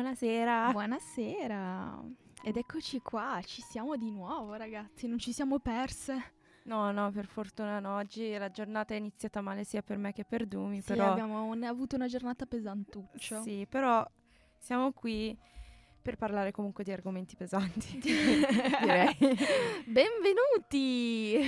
Buonasera. Buonasera. Ed eccoci qua, ci siamo di nuovo ragazzi, non ci siamo perse. No, no, per fortuna no. Oggi la giornata è iniziata male sia per me che per Dumi, Sì, però... abbiamo un- avuto una giornata pesantuccia. Sì, però siamo qui per parlare comunque di argomenti pesanti, direi. Benvenuti!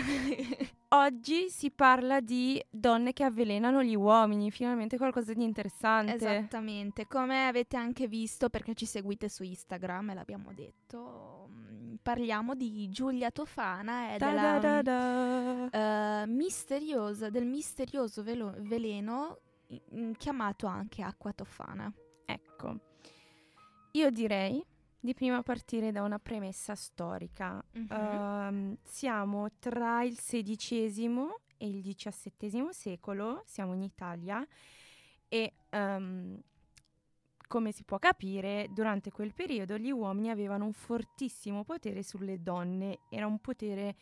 Oggi si parla di donne che avvelenano gli uomini, finalmente qualcosa di interessante. Esattamente, come avete anche visto perché ci seguite su Instagram e l'abbiamo detto, mm, parliamo di Giulia Tofana e della, eh, misteriosa, del misterioso velo- veleno mm, chiamato anche acqua tofana. Ecco, io direi di prima partire da una premessa storica. Mhm. Ehm, siamo tra il XVI e il XVII secolo, siamo in Italia e ehm, come si può capire, durante quel periodo gli uomini avevano un fortissimo potere sulle donne, era un potere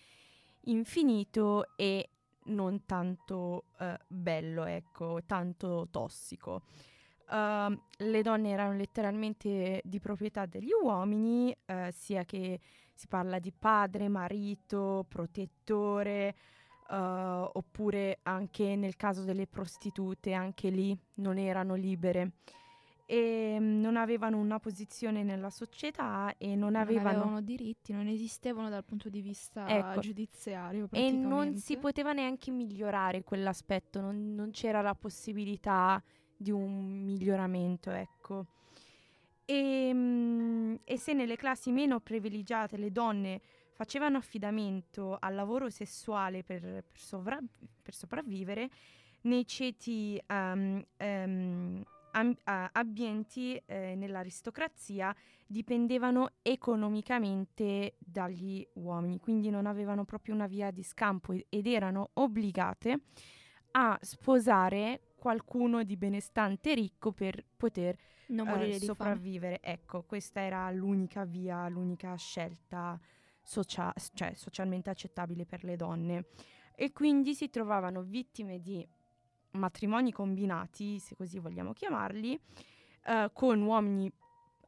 infinito e non tanto eh, bello, ecco, tanto tossico. Ehm, le donne erano letteralmente di proprietà degli uomini, eh, sia che si parla di padre, marito, protettore, eh, oppure anche nel caso delle prostitute, anche lì non erano libere. E mm, non avevano una posizione nella società e non Non avevano, avevano diritti, non esistevano dal punto di vista Ecco. giudiziario. e non si poteva neanche migliorare quell'aspetto, non, non c'era la possibilità di un miglioramento, ecco. E, mm, e se nelle classi meno privilegiate le donne facevano affidamento al lavoro sessuale per, per sovra- per sopravvivere, nei ceti ehm, ehm, am- a- ambienti eh, nell'aristocrazia dipendevano economicamente dagli uomini, quindi non avevano proprio una via di scampo ed erano obbligate a sposare qualcuno di benestante ricco per poter non eh, morire sopravvivere. Ecco, questa era l'unica via, l'unica scelta socia- cioè, socialmente accettabile per le donne. E quindi si trovavano vittime di matrimoni combinati, se così vogliamo chiamarli, eh, con uomini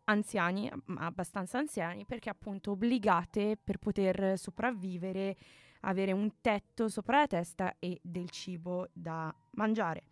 anziani, ma abbastanza anziani, perché appunto obbligate per poter sopravvivere, avere un tetto sopra la testa e del cibo da mangiare.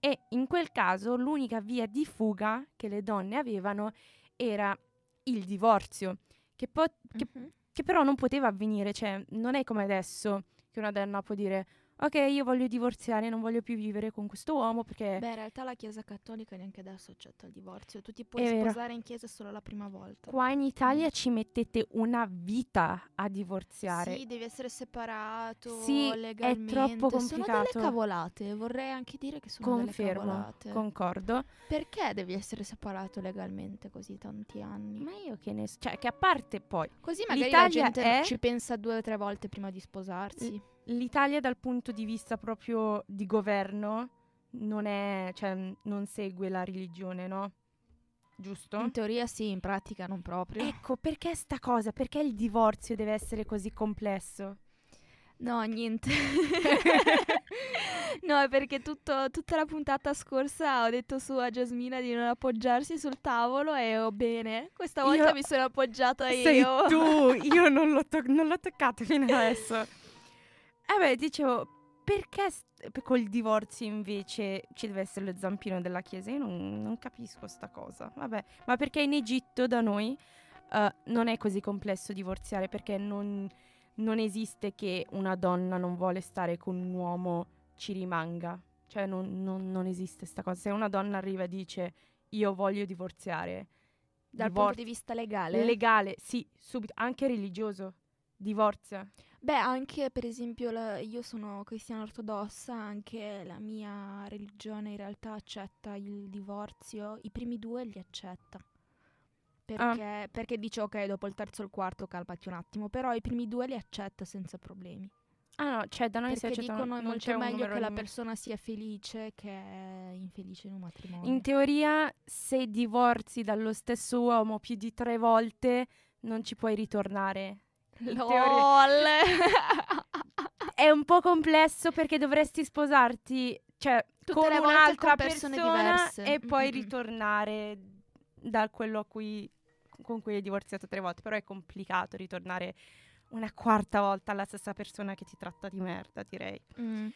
E in quel caso l'unica via di fuga che le donne avevano era il divorzio, che, po- che Mhm. che però non poteva avvenire, cioè non è come adesso che una donna può dire ok io voglio divorziare, non voglio più vivere con questo uomo perché Beh, in realtà la Chiesa Cattolica neanche adesso accetta il divorzio. Tu ti puoi È vero. sposare in chiesa solo la prima volta. qua in Italia ci mettete una vita a divorziare. Sì, devi essere separato Sì, è legalmente. troppo Sono complicato. delle cavolate, vorrei anche dire che sono delle Confermo, cavolate. concordo. Perché devi essere separato legalmente così tanti anni? Ma io che ne so, cioè che a parte poi Così magari l'Italia la gente è- ci pensa due o tre volte prima di sposarsi. l'Italia dal punto di vista proprio di governo non è, cioè non segue la religione, no? Giusto? In teoria sì, in pratica non proprio. Ecco, perché sta cosa? Perché il divorzio deve essere così complesso? No, niente. no, è perché tutto- tutta la puntata scorsa ho detto su a Jasmina di non appoggiarsi sul tavolo e oh bene, questa volta Io- mi sono appoggiata Sei io. tu, io non l'ho, to- non l'ho toccato fino adesso. Eh beh, dicevo, perché st- col divorzio invece ci deve essere lo zampino della chiesa? Io non, non capisco sta cosa. Vabbè, ma perché in Egitto da noi eh, non è così complesso divorziare perché non, non esiste che una donna non vuole stare con un uomo ci rimanga. Cioè non, non- non esiste sta cosa. Se una donna arriva e dice io voglio divorziare, Dal divor- punto di vista legale? legale, sì, subito, anche religioso, divorzia. Beh, anche per esempio la- io sono cristiana ortodossa, anche la mia religione in realtà accetta il divorzio, i primi due li accetta. Perché, perché dice ok, dopo il terzo o il quarto calmati un attimo, però i primi due li accetta senza problemi. Ah no, cioè da noi si Perché accettano, dicono è non c'è molto un meglio numero che la limite. persona sia felice che infelice in un matrimonio. In teoria, se divorzi dallo stesso uomo più di tre volte, non ci puoi ritornare. LOL! È un po' complesso perché dovresti sposarti, cioè, Tutte con un'altra con persone persona diverse. e poi Mm-mm. ritornare da quello a cui, con cui hai divorziato tre volte, però è complicato ritornare una quarta volta alla stessa persona che ti tratta di merda, direi. Mm.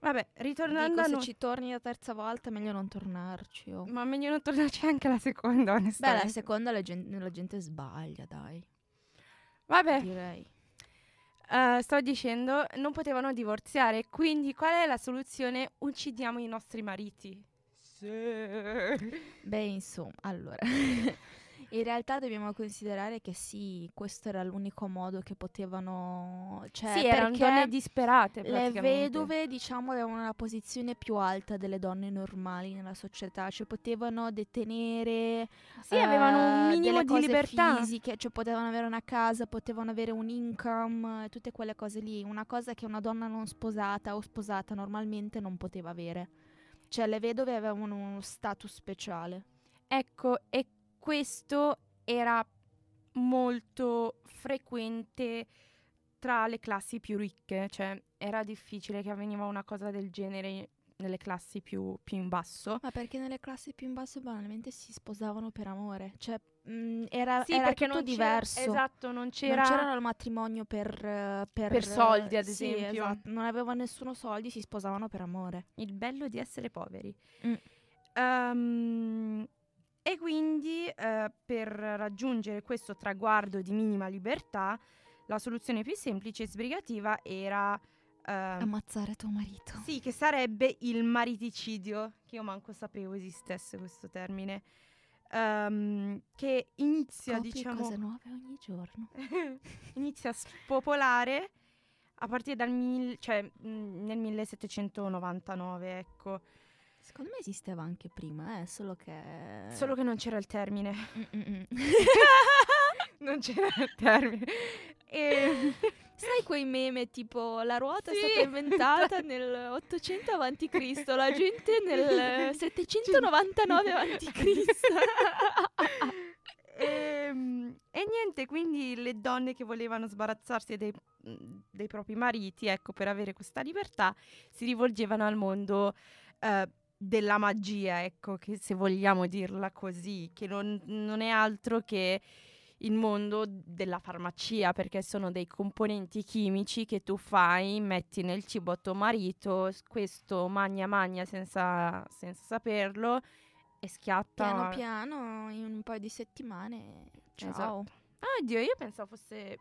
Vabbè, ritornando Dico, a se noi- ci torni la terza volta è meglio non tornarci. oh. Ma meglio non tornarci anche la seconda, Beh, onestamente. la seconda la gente, la gente sbaglia, dai. Vabbè, Direi. eh, sto dicendo, non potevano divorziare, quindi qual è la soluzione? Uccidiamo i nostri mariti. Sì. Beh, insomma, allora. In realtà dobbiamo considerare che sì, questo era l'unico modo che potevano... Cioè, sì, erano donne disperate le vedove, diciamo, avevano una posizione più alta delle donne normali nella società, cioè potevano detenere Sì, avevano un eh, minimo di libertà. fisiche, cioè potevano avere una casa, potevano avere un income, eh, tutte quelle cose lì, una cosa che una donna non sposata o sposata normalmente non poteva avere. Cioè le vedove avevano uno status speciale. Ecco, e questo era molto frequente tra le classi più ricche, cioè era difficile che avveniva una cosa del genere nelle classi più, più in basso. Ma perché nelle classi più in basso banalmente si sposavano per amore, cioè mh, era, Sì, era tutto non c'era- diverso. esatto, non Non c'era... c'era il matrimonio per, per, Per soldi, ad sì, esempio. esatto. Non avevano nessuno soldi, si sposavano per amore. il bello di essere poveri. Mm. Ehm, e quindi eh, per raggiungere questo traguardo di minima libertà, la soluzione più semplice e sbrigativa era... ehm, Ammazzare tuo marito. sì, che sarebbe il mariticidio, che io manco sapevo esistesse questo termine, ehm, che inizia, Scopri diciamo, cose nuove ogni giorno. inizia a spopolare a partire dal mil- cioè, mh, nel 1799, ecco. Secondo me esisteva anche prima, eh, solo che... Solo che non c'era il termine. Non c'era il termine. E... Sai quei meme tipo la ruota è Sì. stata inventata nel 800 avanti Cristo, la gente nel 799 avanti Cristo. Ehm, e niente, quindi le donne che volevano sbarazzarsi dei, dei propri mariti, ecco, per avere questa libertà, si rivolgevano al mondo eh, della magia, ecco, che se vogliamo dirla così, che non, non è altro che il mondo della farmacia, perché sono dei componenti chimici che tu fai, metti nel cibo a tuo marito, questo magna magna senza, senza saperlo e schiatta. Piano piano, in un paio di settimane, ciao. Esatto. Ah, Dio, io pensavo fosse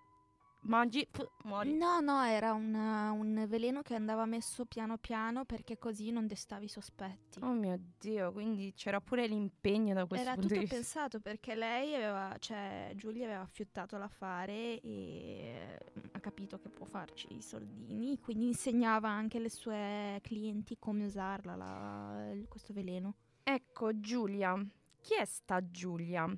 mangi, pff, muori. No, no, era una- un veleno che andava messo piano piano perché così non destavi sospetti. Oh mio Dio, quindi c'era pure l'impegno da questo Era punto tutto di vista. pensato perché lei aveva, cioè Giulia aveva affiuttato l'affare e mm, ha capito che può farci i soldini, quindi insegnava anche alle sue clienti come usarla, la- questo veleno. Ecco, Giulia. Chi è sta Giulia?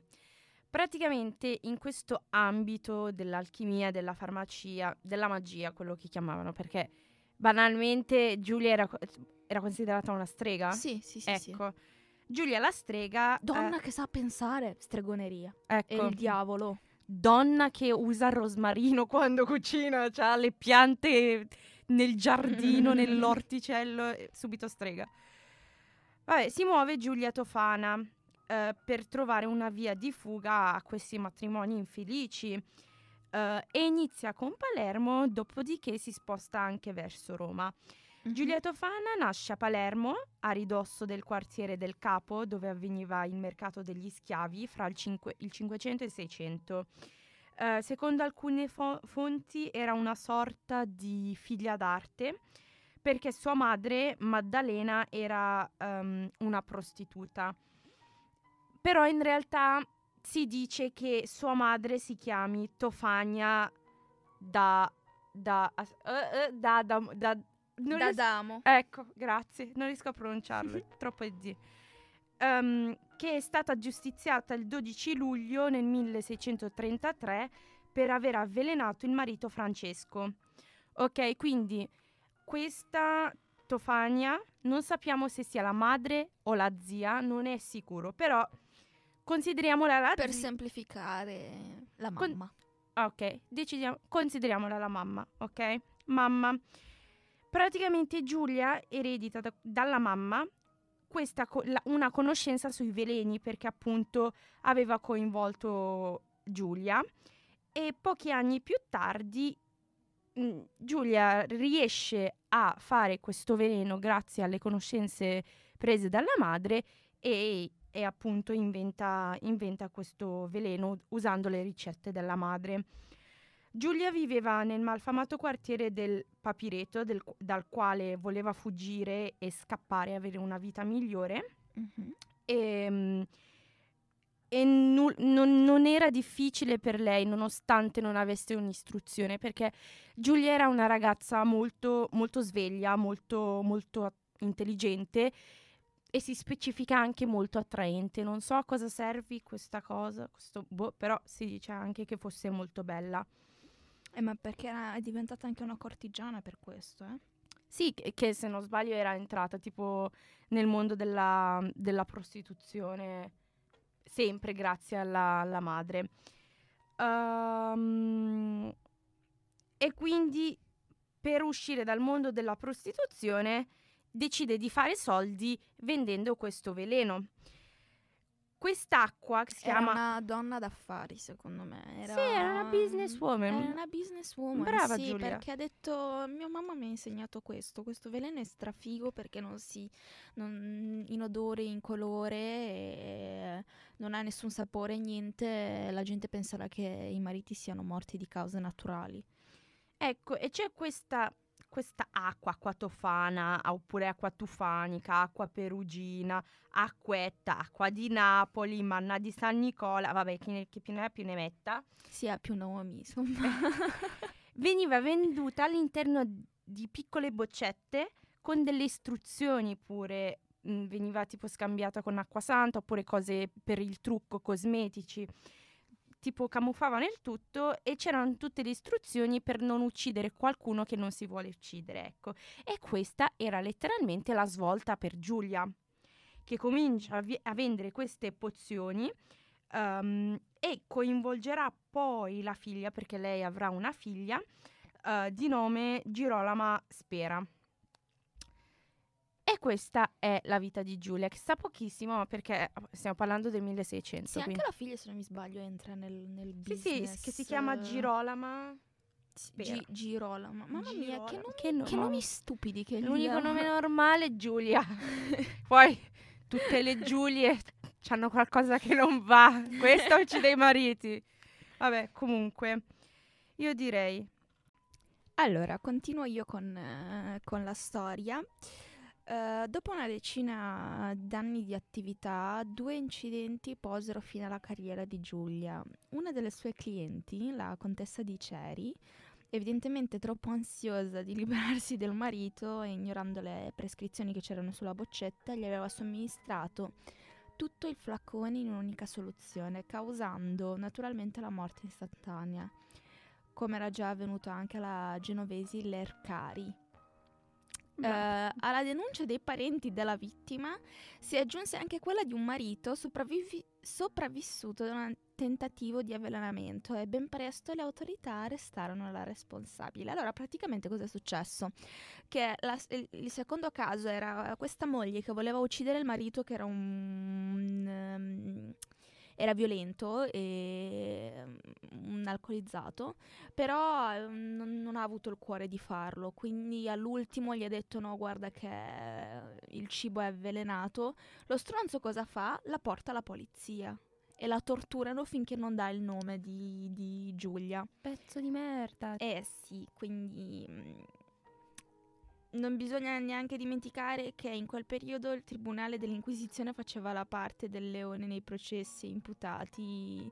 Praticamente in questo ambito dell'alchimia, della farmacia, della magia, quello che chiamavano, perché banalmente Giulia era, era considerata una strega. Sì, sì, sì. sì. ecco. Giulia la strega. Donna che sa pensare, stregoneria. eh, E ecco. il diavolo. donna che usa il rosmarino quando cucina, ha le piante nel giardino, nell'orticello, subito strega. Vabbè, si muove Giulia Tofana eh, per trovare una via di fuga a questi matrimoni infelici eh, e inizia con Palermo, dopodiché si sposta anche verso Roma. Mhm. Giulia Tofana nasce a Palermo, a ridosso del quartiere del Capo, dove avveniva il mercato degli schiavi fra il, cinque- il 500 e il 600. Eh, secondo alcune fo- fonti era una sorta di figlia d'arte, perché sua madre, Maddalena, era ehm, una prostituta. Però in realtà si dice che sua madre si chiami Tofania da... da, eh, eh, da, da, da- non Da riesco- Damo. Ecco, grazie, non riesco a pronunciarlo, troppo di. Ehm, che è stata giustiziata il 12 luglio nel 1633 per aver avvelenato il marito Francesco. Ok, quindi questa Tofania non sappiamo se sia la madre o la zia, non è sicuro, però consideriamola la Per semplificare la Con- mamma. Ah, ok, decidiamo, consideriamola la mamma, ok? Mamma. Praticamente Giulia eredita da- dalla mamma questa co- la- una conoscenza sui veleni perché appunto aveva coinvolto Giulia e pochi anni più tardi mh, Giulia riesce a fare questo veleno grazie alle conoscenze prese dalla madre e, e appunto inventa, inventa questo veleno usando le ricette della madre. Giulia viveva nel malfamato quartiere del Papireto, del- dal quale voleva fuggire e scappare e avere una vita migliore. Mhm. E, e nu- non, non era difficile per lei, nonostante non avesse un'istruzione, perché Giulia era una ragazza molto, molto sveglia, molto, molto intelligente e si specifica anche molto attraente. Non so a cosa servi questa cosa, questo, boh, però si dice anche che fosse molto bella. Eh, ma perché era- è diventata anche una cortigiana per questo, eh? Sì, che, che se non sbaglio era entrata tipo nel mondo della, della prostituzione, sempre grazie alla, alla madre. Ehm, e quindi per uscire dal mondo della prostituzione decide di fare soldi vendendo questo veleno. Quest'acqua che si Era chiama... una donna d'affari, secondo me. Era... Sì, era una businesswoman. Era una businesswoman, Brava sì, Giulia. perché ha detto, mia mamma mi ha insegnato questo, questo veleno è strafigo perché non si, non, in odore, in colore, e non ha nessun sapore, niente, la gente penserà che i mariti siano morti di cause naturali. Ecco, e c'è questa, questa acqua, acqua tofana, oppure acqua tufanica, acqua perugina, acquetta, acqua di Napoli, manna di San Nicola, vabbè, chi, ne, chi più ne ha più ne metta. Si ha più nomi, insomma. Veniva venduta all'interno di piccole boccette con delle istruzioni pure. mm, Veniva tipo scambiata con acqua santa oppure cose per il trucco, cosmetici. Tipo camuffavano il tutto e c'erano tutte le istruzioni per non uccidere qualcuno che non si vuole uccidere, ecco. E questa era letteralmente la svolta per Giulia, che comincia a, vi- a vendere queste pozioni ehm, e coinvolgerà poi la figlia, perché lei avrà una figlia, eh, di nome Girolama Spera. Questa è la vita di Giulia, che sta pochissimo, ma perché stiamo parlando del 1600. Sì, anche quindi- la figlia, se non mi sbaglio, entra nel, nel Sì, sì, business. che si chiama eh, Girolama Spera. Gi- Girolamo. Mamma mia, che nomi, Che no- che nomi stupidi che L'unico nome normale è Giulia. Poi tutte le Giulie hanno qualcosa che non va. Questo uccide i mariti. Vabbè, comunque, io direi Allora, continuo io con, eh, con la storia. Eh, dopo una decina d'anni di attività, due incidenti posero fine alla carriera di Giulia. Una delle sue clienti, la contessa di Ceri, evidentemente troppo ansiosa di liberarsi del marito e ignorando le prescrizioni che c'erano sulla boccetta, gli aveva somministrato tutto il flacone in un'unica soluzione, causando naturalmente la morte istantanea come era già avvenuto anche alla genovesi Lercari. Eh, alla denuncia dei parenti della vittima si aggiunse anche quella di un marito sopravvivi- sopravvissuto da un tentativo di avvelenamento e ben presto le autorità arrestarono la responsabile. Allora, praticamente cosa è successo? Che la- il, il secondo caso era questa moglie che voleva uccidere il marito che era un... ehm, era violento e mm, un alcolizzato, però eh, non, non ha avuto il cuore di farlo, quindi all'ultimo gli ha detto no, guarda che il cibo è avvelenato. Lo stronzo cosa fa? La porta alla polizia e la torturano finché non dà il nome di, di Giulia. pezzo di merda. Eh sì, quindi mm, non bisogna neanche dimenticare che in quel periodo il Tribunale dell'Inquisizione faceva la parte del leone nei processi imputati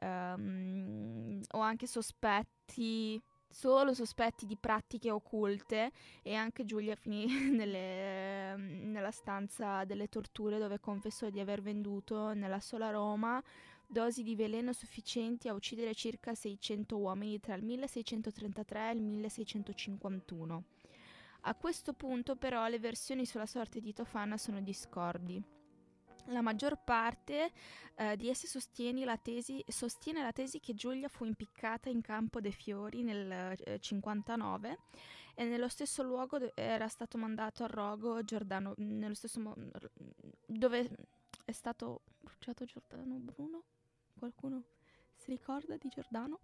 ehm, o anche sospetti, solo sospetti di pratiche occulte e anche Giulia finì nelle- nella stanza delle torture dove confessò di aver venduto nella sola Roma dosi di veleno sufficienti a uccidere circa 600 uomini tra il 1633 e il 1651. A questo punto però le versioni sulla sorte di Tofana sono discordi. La maggior parte eh, di esse sostiene la, tesi, sostiene la, tesi, che Giulia fu impiccata in Campo dei Fiori nel eh, 59 e nello stesso luogo era stato mandato a rogo Giordano, nello stesso mo- dove è stato bruciato Giordano Bruno? Qualcuno si ricorda di Giordano?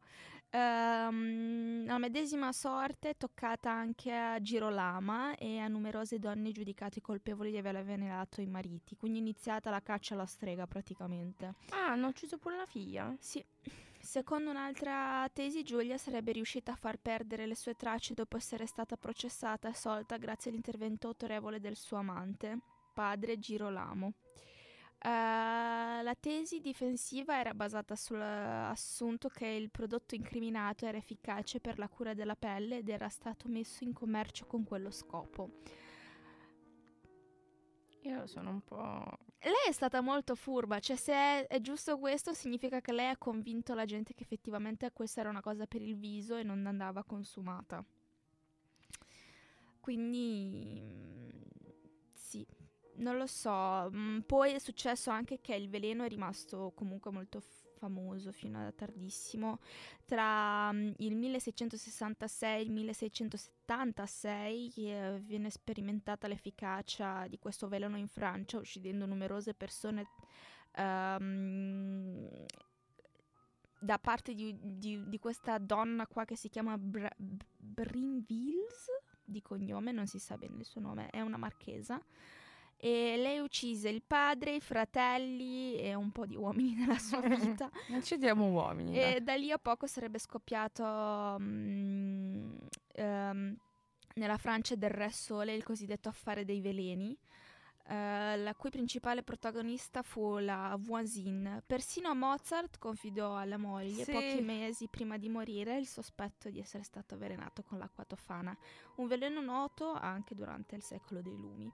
Um, la medesima sorte è toccata anche a Girolama e a numerose donne giudicate colpevoli di aver avvelenato i mariti, quindi è iniziata la caccia alla strega praticamente. Ah, hanno ucciso pure la figlia? Sì. Secondo un'altra tesi, Giulia sarebbe riuscita a far perdere le sue tracce dopo essere stata processata e assolta grazie all'intervento autorevole del suo amante, padre Girolamo. Uh, la tesi difensiva era basata sull'assunto che il prodotto incriminato era efficace per la cura della pelle ed era stato messo in commercio con quello scopo. Io sono un po'... Lei è stata molto furba, cioè se è, è, giusto questo significa che lei ha convinto la gente che effettivamente questa era una cosa per il viso e non andava consumata. Quindi sì, non lo so. Mm, poi è successo anche che il veleno è rimasto comunque molto famoso fino a tardissimo. Tra um, il 1666 e il 1676 eh, viene sperimentata l'efficacia di questo veleno in Francia, uccidendo numerose persone. Um, da parte di, di, di, questa donna qua che si chiama Br- Brinvils, di cognome, non si sa bene il suo nome, è una marchesa e lei uccise il padre, i fratelli e un po' di uomini nella sua vita. non ci diamo uomini. E da lì a poco sarebbe scoppiato um, um, nella Francia del Re Sole il cosiddetto affare dei veleni. Uh, la cui principale protagonista fu la Voisine. Persino Mozart confidò alla moglie, sì. pochi mesi prima di morire, il sospetto di essere stato avvelenato con l'acqua tofana, un veleno noto anche durante il secolo dei lumi.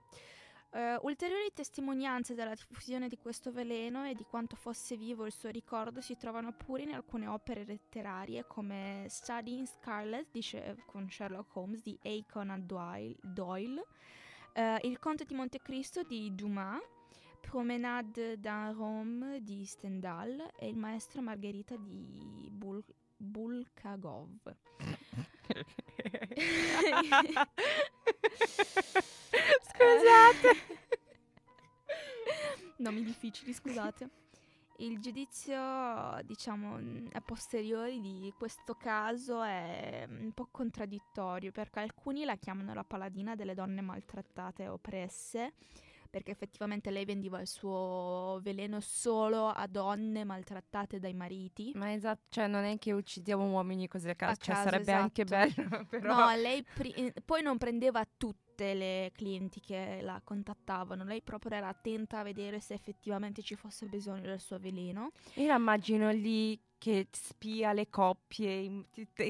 Uh, ulteriori testimonianze della diffusione di questo veleno e di quanto fosse vivo il suo ricordo si trovano pure in alcune opere letterarie come Studying Scarlet di, con Sherlock Holmes di A. Conan Doyle, Doyle uh, Il Conte di Montecristo di Dumas, Promenade dans Rome di Stendhal e Il Maestro Margherita di Bul- Bulgakov. Scusate. Nomi difficili, scusate. Il giudizio, diciamo, a posteriori di questo caso è un po' contraddittorio perché alcuni la chiamano la paladina delle donne maltrattate e oppresse perché effettivamente lei vendeva il suo veleno solo a donne maltrattate dai mariti. Ma esatto, cioè non è che uccidiamo uomini così a caso, a cioè caso, sarebbe esatto. anche bello, però... No, lei pri- poi non prendeva tutte le clienti che la contattavano, lei proprio era attenta a vedere se effettivamente ci fosse bisogno del suo veleno. Io immagino lì che spia le coppie,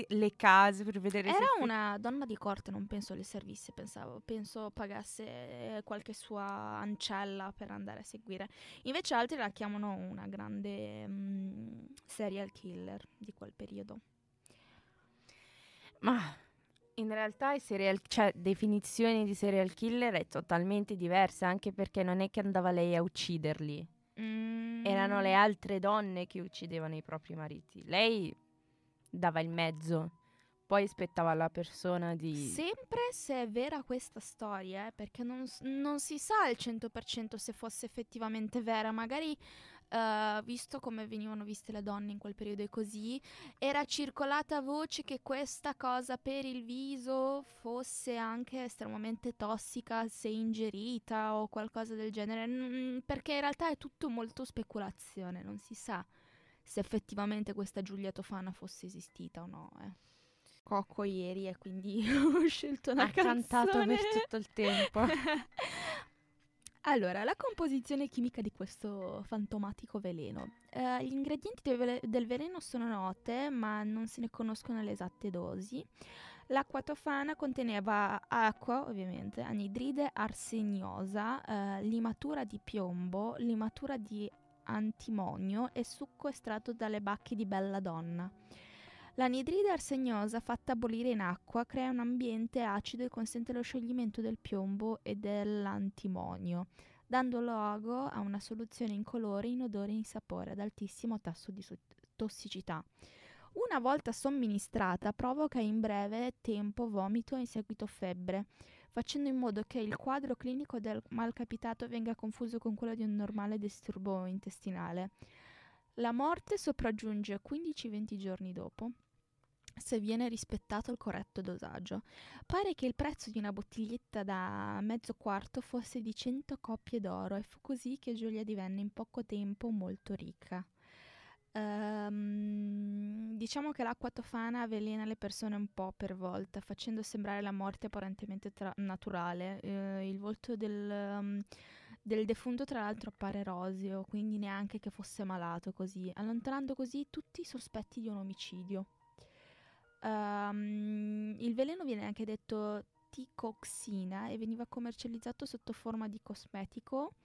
le case per vedere Era se... una donna di corte, non penso le servisse, pensavo, penso pagasse qualche sua ancella per andare a seguire. Invece altri la chiamano una grande um, serial killer di quel periodo. Ma in realtà i serial, cioè, definizioni di serial killer è totalmente diversa, anche perché non è che andava lei a ucciderli. Mm. Erano le altre donne che uccidevano i propri mariti. Lei dava il mezzo, poi aspettava la persona di... Sempre se è vera questa storia, eh, perché non, non, si sa al 100% se fosse effettivamente vera. Magari uh, visto come venivano viste le donne in quel periodo e così, era circolata voce che questa cosa per il viso fosse anche estremamente tossica se ingerita o qualcosa del genere, N- perché in realtà è tutto molto speculazione, non si sa se effettivamente questa Giulia Tofana fosse esistita o no. Eh. Cocco ieri e quindi ho scelto una ha canzone. cantato per tutto il tempo. Allora, la composizione chimica di questo fantomatico veleno. Uh, gli ingredienti del, del, veleno sono note, ma non se ne conoscono le esatte dosi. L'acqua tofana conteneva acqua, ovviamente, anidride arseniosa, uh, limatura di piombo, limatura di antimonio e succo estratto dalle bacche di bella donna. L'anidride arsegnosa fatta bollire in acqua crea un ambiente acido e consente lo scioglimento del piombo e dell'antimonio. dando luogo a una soluzione incolore, inodore e insapore ad altissimo tasso di so- tossicità. Una volta somministrata provoca in breve tempo vomito e in seguito febbre, facendo in modo che il quadro clinico del malcapitato venga confuso con quello di un normale disturbo intestinale. La morte sopraggiunge 15-20 giorni dopo se viene rispettato il corretto dosaggio. Pare che il prezzo di una bottiglietta da mezzo quarto fosse di 100 coppie d'oro e fu così che Giulia divenne in poco tempo molto ricca. Um, diciamo che l'acqua tofana avvelena le persone un po' per volta, facendo sembrare la morte apparentemente tra- naturale. Uh, il volto del, um, del, defunto, tra l'altro, appare roseo, quindi neanche che fosse malato così, allontanando così tutti i sospetti di un omicidio. Um, il veleno viene anche detto ticoxina e veniva commercializzato sotto forma di cosmetico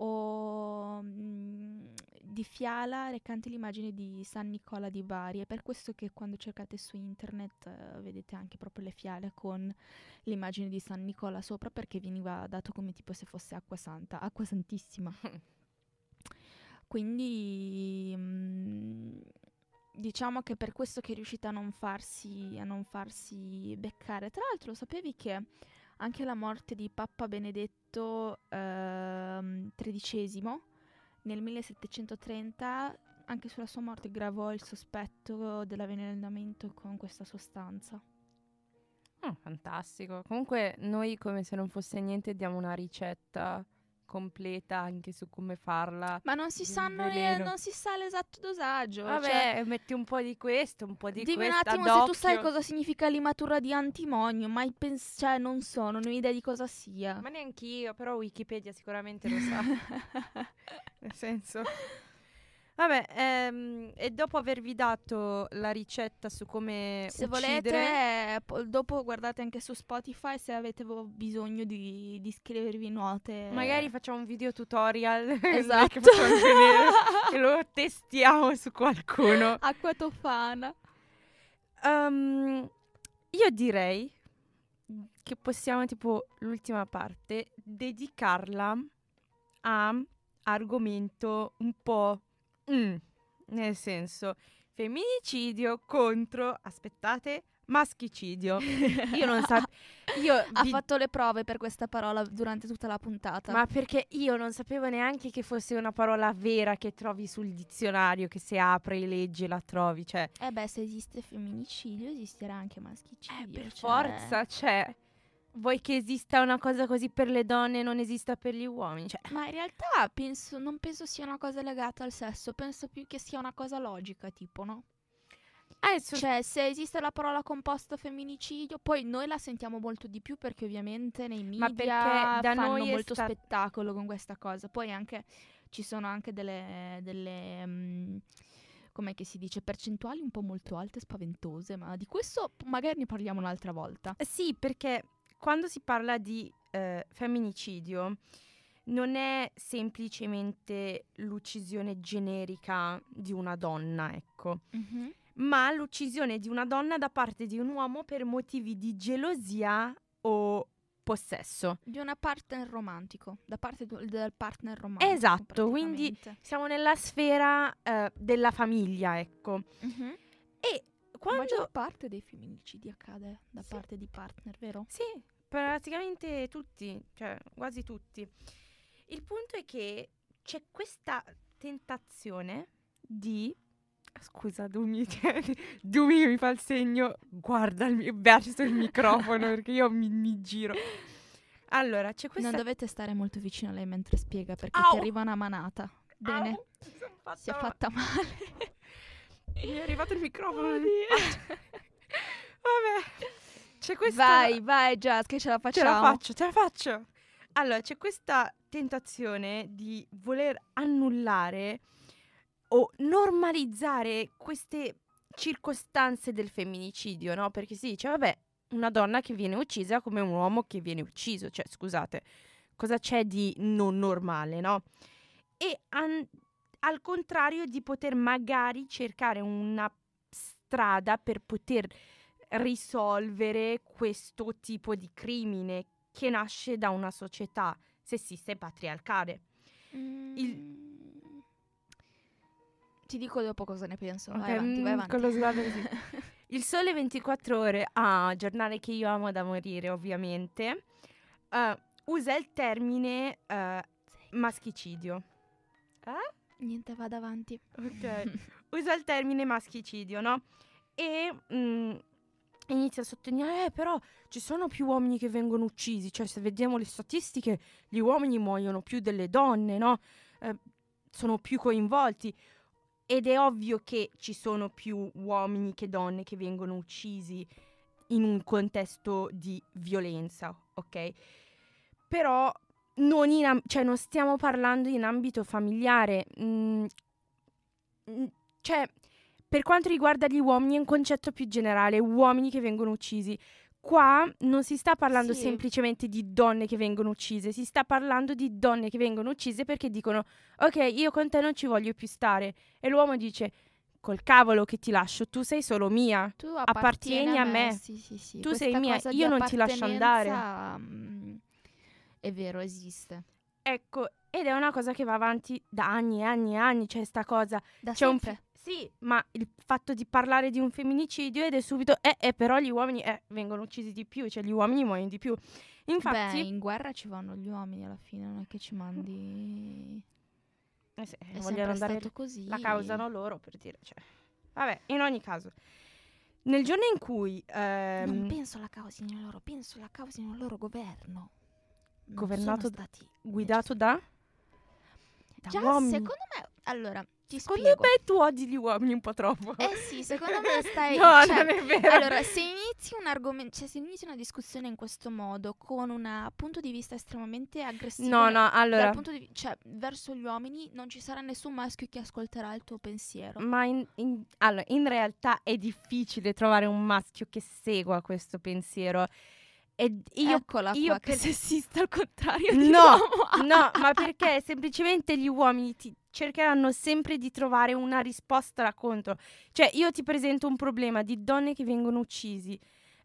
o mh, mm, di fiala recante l'immagine di San Nicola di Bari. È per questo che quando cercate su internet uh, vedete anche proprio le fiale con l'immagine di San Nicola sopra perché veniva dato come tipo se fosse acqua santa, acqua santissima. Quindi mh, mm, diciamo che per questo che è riuscita a non farsi, a non farsi beccare. Tra l'altro sapevi che anche la morte di Papa Benedetto ehm, XIII nel 1730, anche sulla sua morte gravò il sospetto dell'avvelenamento con questa sostanza. Oh, fantastico. Comunque noi come se non fosse niente diamo una ricetta completa anche su come farla. Ma non si, sanno le, non si sa l'esatto dosaggio. Vabbè, cioè, metti un po' di questo, un po' di dimmi questo. Dimmi un attimo se tu sai cosa significa limatura di antimonio, mai pens- cioè non so, non ho idea di cosa sia. Ma neanche io, però Wikipedia sicuramente lo sa. Nel senso... Vabbè, ehm, e dopo avervi dato la ricetta su come se uccidere... volete, eh, po- dopo guardate anche su Spotify se avete bisogno di, di scrivervi note. Magari facciamo un video tutorial esatto. e lo testiamo su qualcuno. Acqua tofana. Um, io direi che possiamo, tipo, l'ultima parte, dedicarla a argomento un po' Mm, nel senso, femminicidio contro, aspettate, maschicidio. Io non sapevo. ha vi... fatto le prove per questa parola durante tutta la puntata. Ma perché io non sapevo neanche che fosse una parola vera che trovi sul dizionario, che se apri e leggi la trovi. Cioè... Eh beh, se esiste femminicidio, esisterà anche maschicidio. Eh, per cioè... forza, c'è vuoi che esista una cosa così per le donne e non esista per gli uomini? Cioè. Ma in realtà penso, non penso sia una cosa legata al sesso, penso più che sia una cosa logica, tipo, no? Eh, cioè, se esiste la parola composto femminicidio, poi noi la sentiamo molto di più perché ovviamente nei media da fanno molto sta- spettacolo con questa cosa. Poi anche ci sono anche delle, delle um, come si dice, percentuali un po' molto alte, spaventose, ma di questo magari ne parliamo un'altra volta. Sì, perché quando si parla di eh, femminicidio non è semplicemente l'uccisione generica di una donna, ecco, mm-hmm. ma l'uccisione di una donna da parte di un uomo per motivi di gelosia o possesso. Di una partner romantico, da parte do- del partner romantico. Esatto, quindi siamo nella sfera eh, della famiglia, ecco. Mm-hmm. E quando... La maggior parte dei femminicidi accade da sì. parte di partner, vero? Sì, praticamente tutti, cioè quasi tutti. Il punto è che c'è questa tentazione di... Scusa, Dumi, Dumi mi fa il segno, guarda il mio, verso il microfono perché io mi, mi, giro. Allora, c'è questa... Non dovete stare molto vicino a lei mentre spiega perché Au! ti arriva una manata. Bene, Au! si è fatta male. Mi è arrivato il microfono. Vabbè. C'è questa... Vai, vai Jazz, che ce la facciamo. Ce la faccio, ce la faccio. Allora, c'è questa tentazione di voler annullare o normalizzare queste circostanze del femminicidio, no? Perché si dice, vabbè, una donna che viene uccisa come un uomo che viene ucciso. Cioè, scusate, cosa c'è di non normale, no? E an- al contrario di poter magari cercare una strada per poter risolvere questo tipo di crimine che nasce da una società sessista e patriarcale. Mm. Ti dico dopo cosa ne penso. Vai Ok, avanti, vai mm, avanti. con lo sguardo così. Il Sole 24 Ore, ah, giornale che io amo da morire, ovviamente, eh, usa il termine eh, maschicidio. Niente, vado avanti. Ok. usa il termine maschicidio, no? E mm, inizia a sottolineare, eh, però ci sono più uomini che vengono uccisi, cioè se vediamo le statistiche, gli uomini muoiono più delle donne, no? Eh, sono più coinvolti. Ed è ovvio che ci sono più uomini che donne che vengono uccisi in un contesto di violenza, ok? Però non, in am- cioè, non stiamo parlando in ambito familiare. mm, mm, cioè, per quanto riguarda gli uomini è un concetto più generale, uomini che vengono uccisi. Qua non si sta parlando Sì. semplicemente di donne che vengono uccise, si sta parlando di donne che vengono uccise perché dicono ok, io con te non ci voglio più stare. E l'uomo dice col cavolo che ti lascio, tu sei solo mia. Tu Appartieni a me. Sì, sì, sì. Tu sei Questa mia, cosa di io non ti lascio andare. appartenenza, mm, È vero, esiste. Ecco, ed è una cosa che va avanti da anni e anni e anni, c'è sta cosa. Da C'è un sempre. Sì, ma il fatto di parlare di un femminicidio ed è subito, eh, eh, però gli uomini eh, vengono uccisi di più, cioè gli uomini muoiono di più. Beh, Infatti, in guerra ci vanno gli uomini alla fine, non è che ci mandi... eh sì, È vogliono andare stato così. la causano loro per dire, cioè. Vabbè, in ogni caso, nel giorno in cui Non ehm, penso la causino loro, penso la causino il loro governo. Non Governato stati guidato da, da Già, uomini. secondo me... Allora, ti Secondo spiego. me tu odi gli uomini un po' troppo. Eh sì, secondo me stai... no, cioè, non è vero. Allora, se inizi un argomento, cioè se inizi una discussione in questo modo, con un punto di vista estremamente aggressivo, no, no, allora, di cioè, verso gli uomini, non ci sarà nessun maschio che ascolterà il tuo pensiero. Ma in, in- allora, in realtà è difficile trovare un maschio che segua questo pensiero. E io, Eccola io qua, che per- sessista al contrario di No, no, ma perché semplicemente gli uomini ti cercheranno sempre di trovare una risposta da contro. Cioè, io ti presento un problema di donne che vengono uccisi,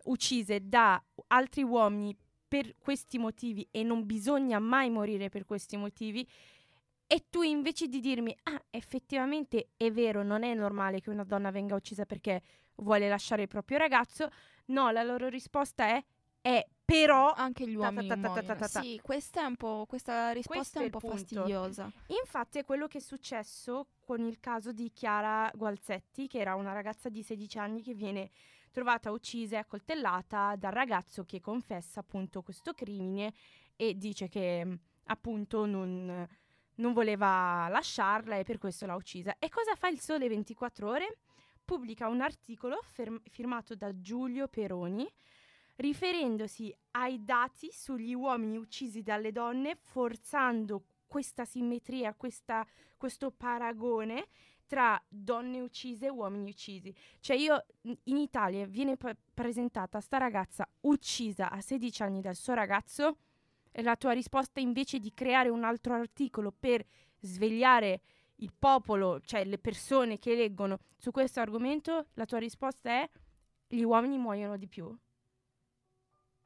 uccise da altri uomini per questi motivi e non bisogna mai morire per questi motivi. E tu invece di dirmi, ah, effettivamente è vero, non è normale che una donna venga uccisa perché vuole lasciare il proprio ragazzo, no, la loro risposta è, è però Anche gli uomini ta ta ta muoiono. ta ta. Sì, questa è un po', questa risposta Questo è un po' punto. fastidiosa. Infatti è quello che è successo con il caso di Chiara Gualzetti, che era una ragazza di 16 anni che viene trovata uccisa e accoltellata dal ragazzo che confessa appunto questo crimine e dice che mh, appunto non, non voleva lasciarla e per questo l'ha uccisa. E cosa fa il Sole 24 ore? Pubblica un articolo ferm- firmato da Giulio Peroni riferendosi ai dati sugli uomini uccisi dalle donne, forzando questa simmetria, questa- questo paragone tra donne uccise e uomini uccisi. Cioè io in- in Italia viene pre- presentata sta ragazza uccisa a 16 anni dal suo ragazzo e la tua risposta invece di creare un altro articolo per svegliare il popolo, cioè le persone che leggono su questo argomento, la tua risposta è gli uomini muoiono di più.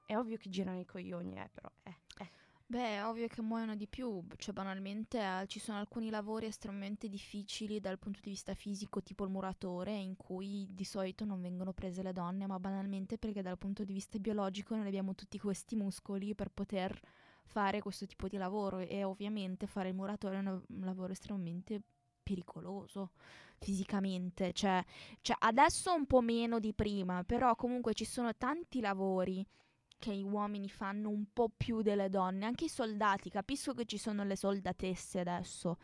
È ovvio che girano i coglioni, eh, però. Eh, eh. Beh, è ovvio che muoiono di più, cioè banalmente eh, ci sono alcuni lavori estremamente difficili dal punto di vista fisico, tipo il muratore, in cui di solito non vengono prese le donne, ma banalmente perché dal punto di vista biologico non abbiamo tutti questi muscoli per poter fare questo tipo di lavoro e ovviamente fare il muratore è un, un lavoro estremamente pericoloso fisicamente, cioè, cioè adesso un po' meno di prima, però comunque ci sono tanti lavori che gli uomini fanno un po' più delle donne, anche i soldati, capisco che ci sono le soldatesse adesso,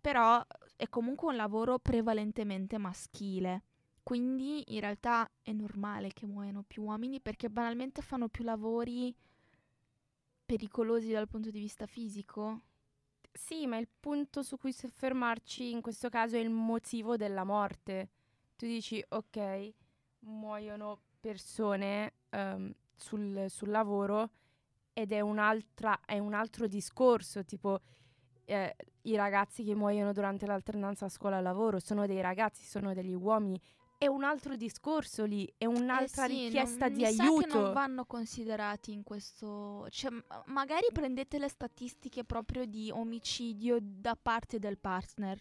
però è comunque un lavoro prevalentemente maschile. Quindi in realtà è normale che muoiano più uomini perché banalmente fanno più lavori pericolosi dal punto di vista fisico. Sì, ma il punto su cui soffermarci in questo caso è il motivo della morte. Tu dici, ok, muoiono persone ehm, sul, sul lavoro ed è, un'altra, è un altro discorso, tipo eh, i ragazzi che muoiono durante l'alternanza scuola-lavoro sono dei ragazzi, sono degli uomini è un altro discorso lì, è un'altra Eh sì, richiesta non- di mi sa aiuto. che non vanno considerati in questo. Cioè, magari prendete le statistiche proprio di omicidio da parte del partner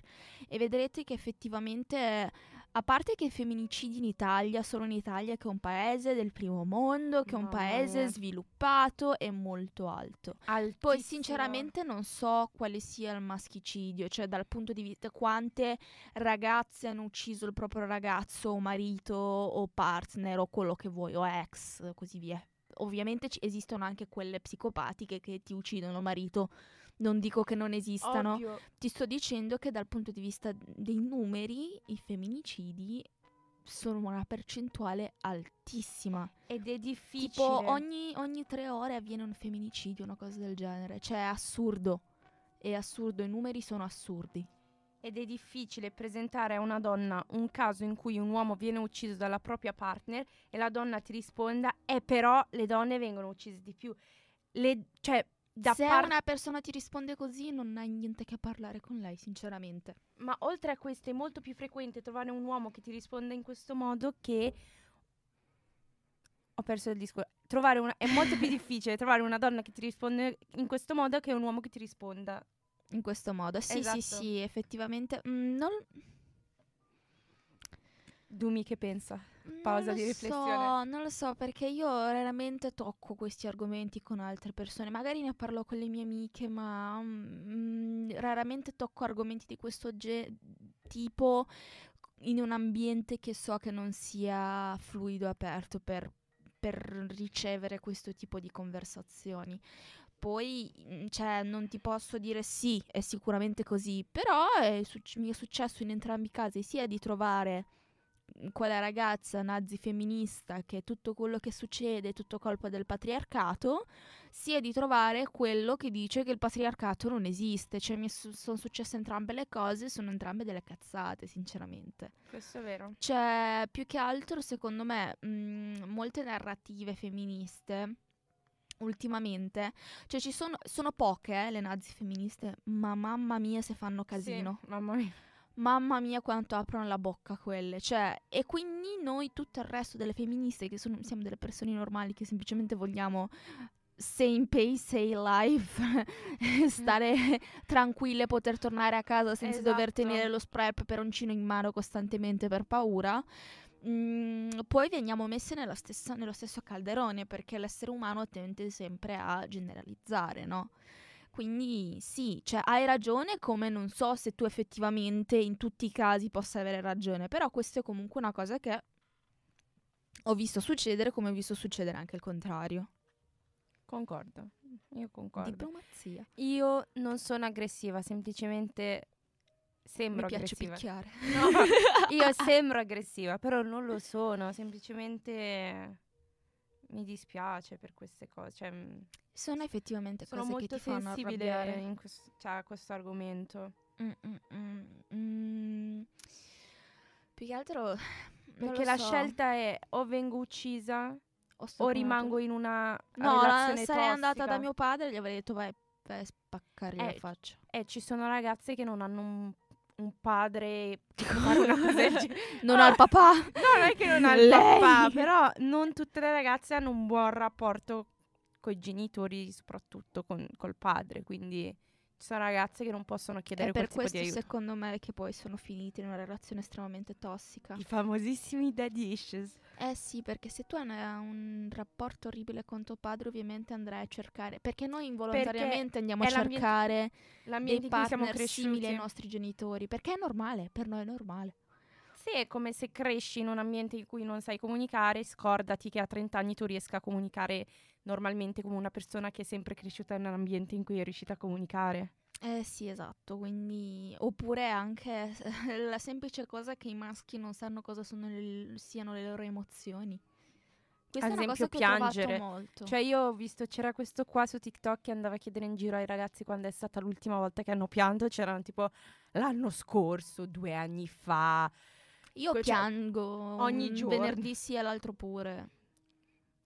e vedrete che effettivamente. A parte che i femminicidi in Italia sono in Italia, che è un paese del primo mondo, che è un paese sviluppato e molto alto. Poi Altissimo. sinceramente non so quale sia il maschicidio, cioè dal punto di vista quante ragazze hanno ucciso il proprio ragazzo o marito o partner o quello che vuoi o ex, così via. Ovviamente ci- esistono anche quelle psicopatiche che ti uccidono marito. Non dico che non esistano, Ovvio. ti sto dicendo che dal punto di vista dei numeri i femminicidi sono una percentuale altissima. Ed è difficile. Tipo ogni, ogni tre ore avviene un femminicidio, una cosa del genere. Cioè è assurdo. È assurdo, i numeri sono assurdi. Ed è difficile presentare a una donna un caso in cui un uomo viene ucciso dalla propria partner e la donna ti risponda, e però le donne vengono uccise di più. Le- cioè, da Se par- una persona ti risponde così non hai niente che parlare con lei, sinceramente. Ma oltre a questo è molto più frequente trovare un uomo che ti risponda in questo modo che... Ho perso il discorso. Trovare una... È molto più difficile trovare una donna che ti risponde in questo modo che un uomo che ti risponda. In questo modo. Sì, Esatto. sì, sì, effettivamente. mm, non, Dumi che pensa? Pausa di riflessione. So, non lo so, perché io raramente tocco questi argomenti con altre persone. Magari ne parlo con le mie amiche, ma mm, raramente tocco argomenti di questo ge- tipo in un ambiente che so che non sia fluido e aperto per, per ricevere questo tipo di conversazioni. Poi, mm, cioè, non ti posso dire sì, è sicuramente così, però è mi è successo in entrambi i casi sia di trovare quella ragazza nazi femminista che tutto quello che succede è tutto colpa del patriarcato, sia di trovare quello che dice che il patriarcato non esiste. Cioè, mi su- sono successe entrambe le cose, sono entrambe delle cazzate, sinceramente. Questo è vero. Cioè, più che altro, secondo me, mh, molte narrative femministe ultimamente, cioè ci sono, sono poche eh, le nazi femministe, ma mamma mia se fanno casino. Sì, mamma mia. Mamma mia quanto aprono la bocca quelle, cioè, e quindi noi tutto il resto delle femministe che sono, siamo delle persone normali che semplicemente vogliamo in pace, stay alive, stare tranquille, poter tornare a casa senza dover Esatto. tenere lo spray peperoncino in mano costantemente per paura. Mm, poi veniamo messe nella stessa- nello stesso calderone perché l'essere umano tende sempre a generalizzare, no? Quindi sì, cioè hai ragione come non so se tu effettivamente in tutti i casi possa avere ragione, però questa è comunque una cosa che ho visto succedere come ho visto succedere anche il contrario. Concordo. Io concordo. Diplomazia. Io non sono aggressiva, semplicemente sembro Mi piace aggressiva. picchiare. No, io sembro aggressiva, però non lo sono, semplicemente mi dispiace per queste cose, cioè mm, Sono effettivamente sono cose che molto ti fanno sensibile in quest- cioè, a questo argomento. Mm, mm, mm. Più che altro Perché la so, scelta è o vengo uccisa o stoppato. rimango in una No, la- relazione sarei andata tossica. da mio padre e gli avrei detto vai, vai a spaccargli la Eh, faccia. E ci sono ragazze che non hanno un, un padre. Non ho il papà. No, non è che non ha il Lei. papà, però non tutte le ragazze hanno un buon rapporto con i genitori, soprattutto con, col padre, quindi ci sono ragazze che non possono chiedere È per quel tipo di questo aiuto. secondo me che poi sono finite in una relazione estremamente tossica. I famosissimi daddy issues. Eh sì, perché se tu hai una- un rapporto orribile con tuo padre, ovviamente andrai a cercare. Perché noi involontariamente andiamo a cercare L'ambiente dei in cui siamo partner cresciuti. simili ai nostri genitori. Perché è normale, per noi è normale. Sì, è come se cresci in un ambiente in cui non sai comunicare, scordati che a 30 anni tu riesca a comunicare normalmente come una persona che è sempre cresciuta in un ambiente in cui è riuscita a comunicare. Eh sì, esatto, quindi oppure anche la semplice cosa che i maschi non sanno cosa le- siano le loro emozioni. Questa Ad è una esempio, cosa che ho piangere. Cioè io ho visto, c'era questo qua su TikTok che andava a chiedere in giro ai ragazzi quando è stata l'ultima volta che hanno pianto, c'erano tipo l'anno scorso, due anni fa. Io cioè, piango ogni un giorno. venerdì sì e l'altro pure.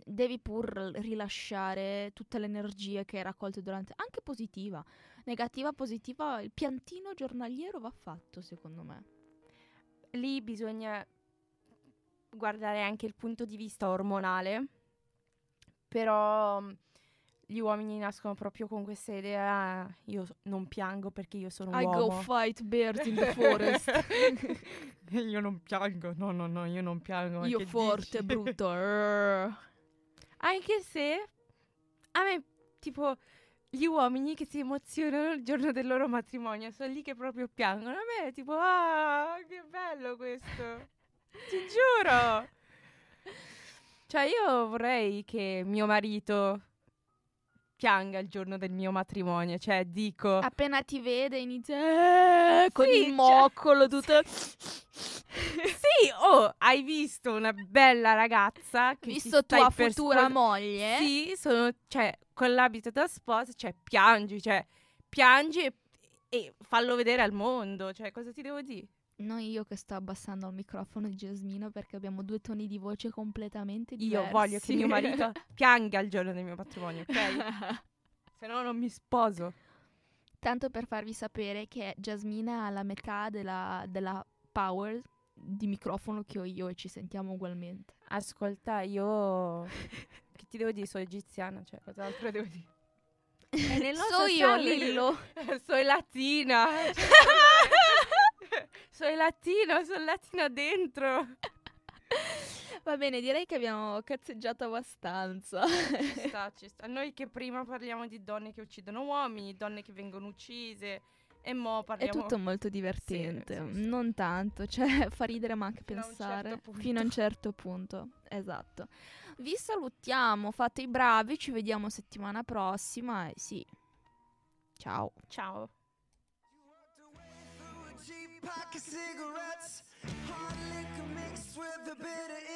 Devi pur rilasciare tutta l'energia che hai raccolto durante, anche positiva, negativa, positiva, il piantino giornaliero va fatto secondo me. Lì bisogna guardare anche il punto di vista ormonale, però mm, gli uomini nascono proprio con questa idea, io non piango perché io sono un I uomo. go fight bears in the forest. io non piango, no, no, no, io non piango. io forte, dici? brutto. Anche se a me, tipo, gli uomini che si emozionano il giorno del loro matrimonio, sono lì che proprio piangono. A me tipo, ah, che bello questo. Ti giuro. Cioè, io vorrei che mio marito pianga il giorno del mio matrimonio. Cioè, dico... Appena ti vede inizia eh, con Sì, il cioè- moccolo tutto. Sì, oh, hai visto una bella ragazza che Visto tua futura spos- moglie. Sì, sono, cioè, con l'abito da sposa, cioè, piangi, cioè, piangi e, e fallo vedere al mondo, cioè, cosa ti devo dire? Non io che sto abbassando il microfono di Giasmino perché abbiamo due toni di voce completamente Io diversi. voglio che mio marito pianga il giorno del mio matrimonio, ok? Se no non mi sposo. Tanto per farvi sapere che Jasmina ha la metà della, della power di microfono che ho io e ci sentiamo ugualmente. Ascolta, io... che ti devo dire? Sono egiziana, cioè, cos'altro devo dire? E nel nostro so io, Lillo. sono latina. cioè, sono latino, sono latina dentro. Va bene, direi che abbiamo cazzeggiato abbastanza. Ci sta, ci sta. Noi che prima parliamo di donne che uccidono uomini, donne che vengono uccise, e mo È parliamo... tutto molto divertente, sì, sì. non tanto, cioè fa ridere ma anche Fino a un pensare certo punto. fino a un certo punto. Esatto. Vi salutiamo, fate i bravi, ci vediamo settimana prossima e sì. Ciao. Ciao. Pack of cigarettes. Hard liquor mixed with a bit of